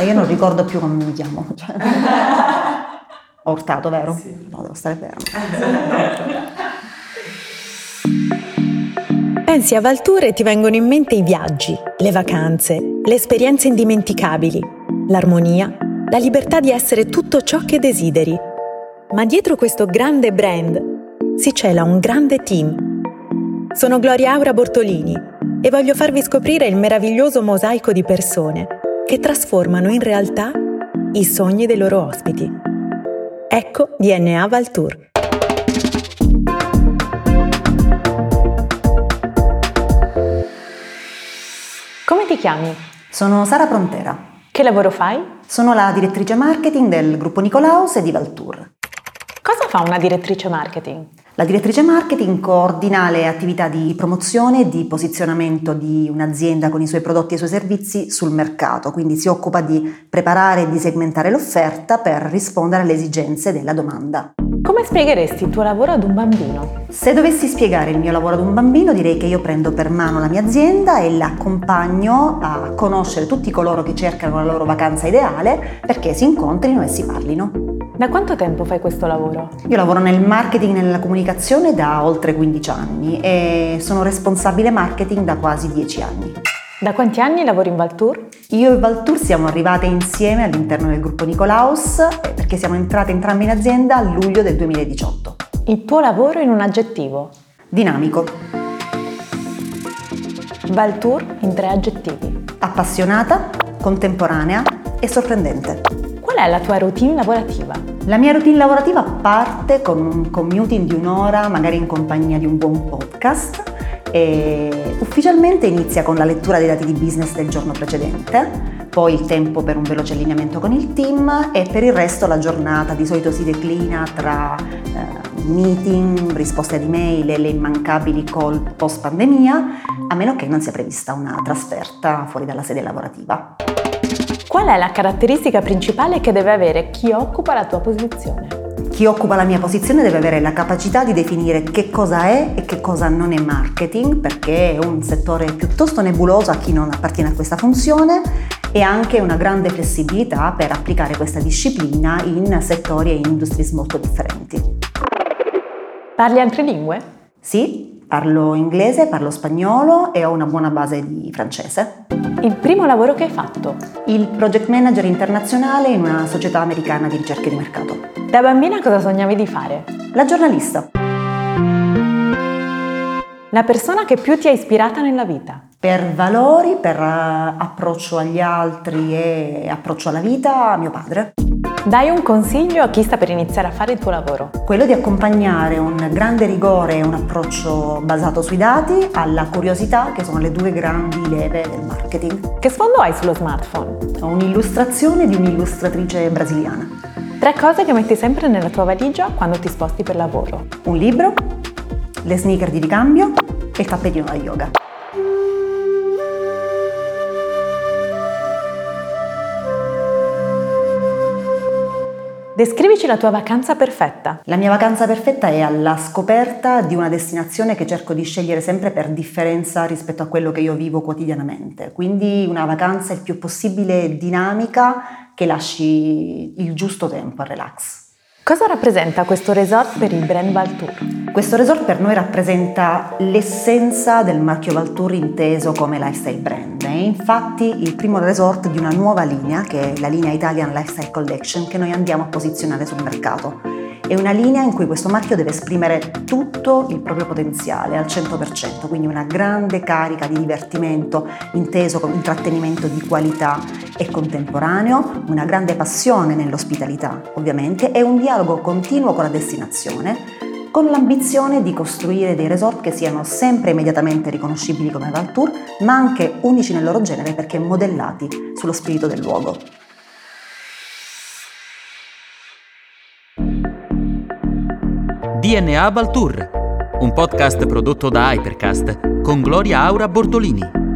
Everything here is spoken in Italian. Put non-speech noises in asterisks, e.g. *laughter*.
E io non ricordo più come mi chiamo. Cioè. *laughs* Ho urtato, vero? Sì. No, devo stare fermo. Pensi a Valtour e ti vengono in mente i viaggi, le vacanze, le esperienze indimenticabili, l'armonia, la libertà di essere tutto ciò che desideri. Ma dietro questo grande brand si cela un grande team. Sono Gloria Aura Bortolini e voglio farvi scoprire il meraviglioso mosaico di persone che trasformano in realtà i sogni dei loro ospiti. Ecco DNA Valtour. Come ti chiami? Sono Sara Prontera. Che lavoro fai? Sono la direttrice marketing del gruppo Nicolaus e di Valtour. Cosa fa una direttrice marketing? La direttrice marketing coordina le attività di promozione e di posizionamento di un'azienda con i suoi prodotti e i suoi servizi sul mercato, quindi si occupa di preparare e di segmentare l'offerta per rispondere alle esigenze della domanda. Come spiegheresti il tuo lavoro ad un bambino? Se dovessi spiegare il mio lavoro ad un bambino direi che io prendo per mano la mia azienda e l'accompagno a conoscere tutti coloro che cercano la loro vacanza ideale perché si incontrino e si parlino. Da quanto tempo fai questo lavoro? Io lavoro nel marketing e nella comunicazione da oltre 15 anni e sono responsabile marketing da quasi 10 anni. Da quanti anni lavori in Valtour? Io e Valtour siamo arrivate insieme all'interno del gruppo Nicolaus perché siamo entrate entrambe in azienda a luglio del 2018. Il tuo lavoro in un aggettivo? Dinamico. Valtour in tre aggettivi. Appassionata, contemporanea e sorprendente. È la tua routine lavorativa? La mia routine lavorativa parte con un commuting di un'ora, magari in compagnia di un buon podcast e ufficialmente inizia con la lettura dei dati di business del giorno precedente, poi il tempo per un veloce allineamento con il team e per il resto la giornata di solito si declina tra eh, meeting, risposte ad email e le immancabili call post pandemia, a meno che non sia prevista una trasferta fuori dalla sede lavorativa. Qual è la caratteristica principale che deve avere chi occupa la tua posizione? Chi occupa la mia posizione deve avere la capacità di definire che cosa è e che cosa non è marketing, perché è un settore piuttosto nebuloso a chi non appartiene a questa funzione e anche una grande flessibilità per applicare questa disciplina in settori e in industrie molto differenti. Parli altre lingue? Sì, parlo inglese, parlo spagnolo e ho una buona base di francese. Il primo lavoro che hai fatto? Il project manager internazionale in una società americana di ricerca di mercato. Da bambina cosa sognavi di fare? La giornalista. La persona che più ti ha ispirata nella vita? Per valori, per uh, approccio agli altri e approccio alla vita, mio padre. Dai un consiglio a chi sta per iniziare a fare il tuo lavoro. Quello di accompagnare un grande rigore e un approccio basato sui dati alla curiosità, che sono le due grandi leve del marketing. Che sfondo hai sullo smartphone? Ho un'illustrazione di un'illustratrice brasiliana. Tre cose che metti sempre nella tua valigia quando ti sposti per lavoro. Un libro, le sneaker di ricambio e il tappetino da yoga. Descrivici la tua vacanza perfetta. La mia vacanza perfetta è alla scoperta di una destinazione che cerco di scegliere sempre per differenza rispetto a quello che io vivo quotidianamente. Quindi una vacanza il più possibile dinamica che lasci il giusto tempo al relax. Cosa rappresenta questo resort per il brand Valtour? Questo resort per noi rappresenta l'essenza del marchio Valtour inteso come lifestyle brand. È infatti il primo resort di una nuova linea, che è la linea Italian Lifestyle Collection, che noi andiamo a posizionare sul mercato. È una linea in cui questo marchio deve esprimere tutto il proprio potenziale al 100%, quindi una grande carica di divertimento inteso come intrattenimento di qualità e contemporaneo, una grande passione nell'ospitalità ovviamente e un dialogo continuo con la destinazione con l'ambizione di costruire dei resort che siano sempre immediatamente riconoscibili come Valtour, ma anche unici nel loro genere perché modellati sullo spirito del luogo. DNA Baltour, un podcast prodotto da Hypercast con Gloria Aura Bordolini.